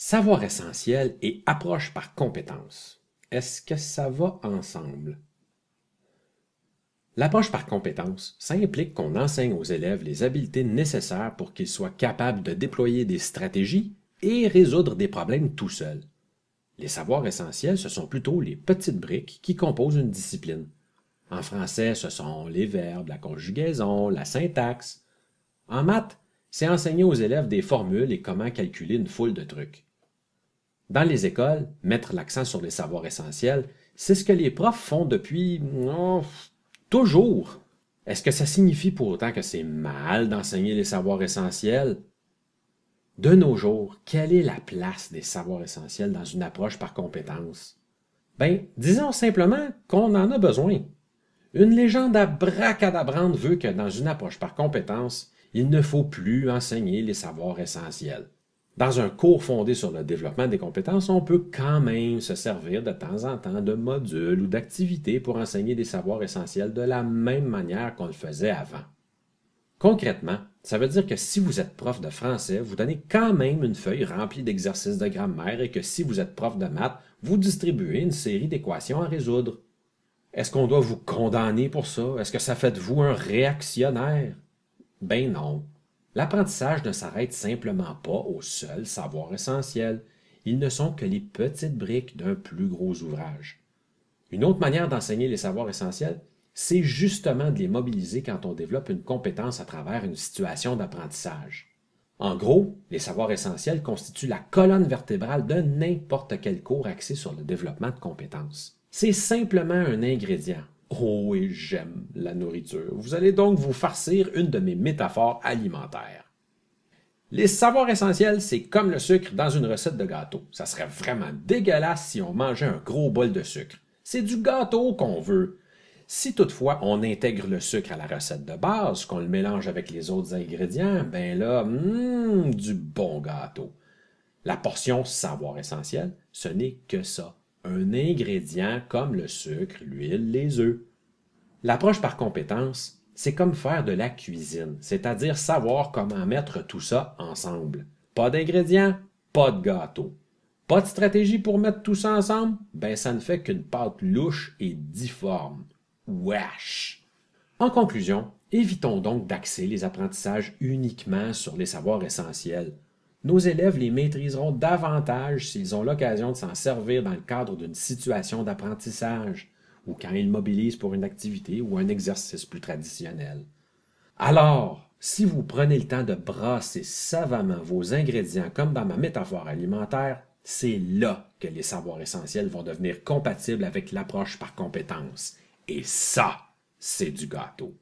Savoir essentiel et approche par compétence. Est-ce que ça va ensemble? L'approche par compétence, ça implique qu'on enseigne aux élèves les habiletés nécessaires pour qu'ils soient capables de déployer des stratégies et résoudre des problèmes tout seuls. Les savoirs essentiels, ce sont plutôt les petites briques qui composent une discipline. En français, ce sont les verbes, la conjugaison, la syntaxe. En maths, c'est enseigner aux élèves des formules et comment calculer une foule de trucs. Dans les écoles, mettre l'accent sur les savoirs essentiels, c'est ce que les profs font depuis toujours. Est-ce que ça signifie pour autant que c'est mal d'enseigner les savoirs essentiels? De nos jours, quelle est la place des savoirs essentiels dans une approche par compétence? Ben, disons simplement qu'on en a besoin. Une légende abracadabrante veut que dans une approche par compétence, il ne faut plus enseigner les savoirs essentiels. Dans un cours fondé sur le développement des compétences, on peut quand même se servir de temps en temps de modules ou d'activités pour enseigner des savoirs essentiels de la même manière qu'on le faisait avant. Concrètement, ça veut dire que si vous êtes prof de français, vous donnez quand même une feuille remplie d'exercices de grammaire et que si vous êtes prof de maths, vous distribuez une série d'équations à résoudre. Est-ce qu'on doit vous condamner pour ça? Est-ce que ça fait de vous un réactionnaire? Ben non. L'apprentissage ne s'arrête simplement pas au seul savoir essentiel. Ils ne sont que les petites briques d'un plus gros ouvrage. Une autre manière d'enseigner les savoirs essentiels, c'est justement de les mobiliser quand on développe une compétence à travers une situation d'apprentissage. En gros, les savoirs essentiels constituent la colonne vertébrale de n'importe quel cours axé sur le développement de compétences. C'est simplement un ingrédient, Oh, et j'aime la nourriture. Vous allez donc vous farcir une de mes métaphores alimentaires. Les savoirs essentiels, c'est comme le sucre dans une recette de gâteau. Ça serait vraiment dégueulasse si on mangeait un gros bol de sucre. C'est du gâteau qu'on veut. Si toutefois on intègre le sucre à la recette de base, qu'on le mélange avec les autres ingrédients, ben là, hum, du bon gâteau. La portion savoir essentiel, ce n'est que ça, un ingrédient comme le sucre, l'huile, les œufs. L'approche par compétence, c'est comme faire de la cuisine, c'est-à-dire savoir comment mettre tout ça ensemble. Pas d'ingrédients, pas de gâteau. Pas de stratégie pour mettre tout ça ensemble? Ben ça ne fait qu'une pâte louche et difforme. Wesh! En conclusion, évitons donc d'axer les apprentissages uniquement sur les savoirs essentiels nos élèves les maîtriseront davantage s'ils ont l'occasion de s'en servir dans le cadre d'une situation d'apprentissage ou quand ils mobilisent pour une activité ou un exercice plus traditionnel. Alors, si vous prenez le temps de brasser savamment vos ingrédients comme dans ma métaphore alimentaire, c'est là que les savoirs essentiels vont devenir compatibles avec l'approche par compétence. Et ça, c'est du gâteau.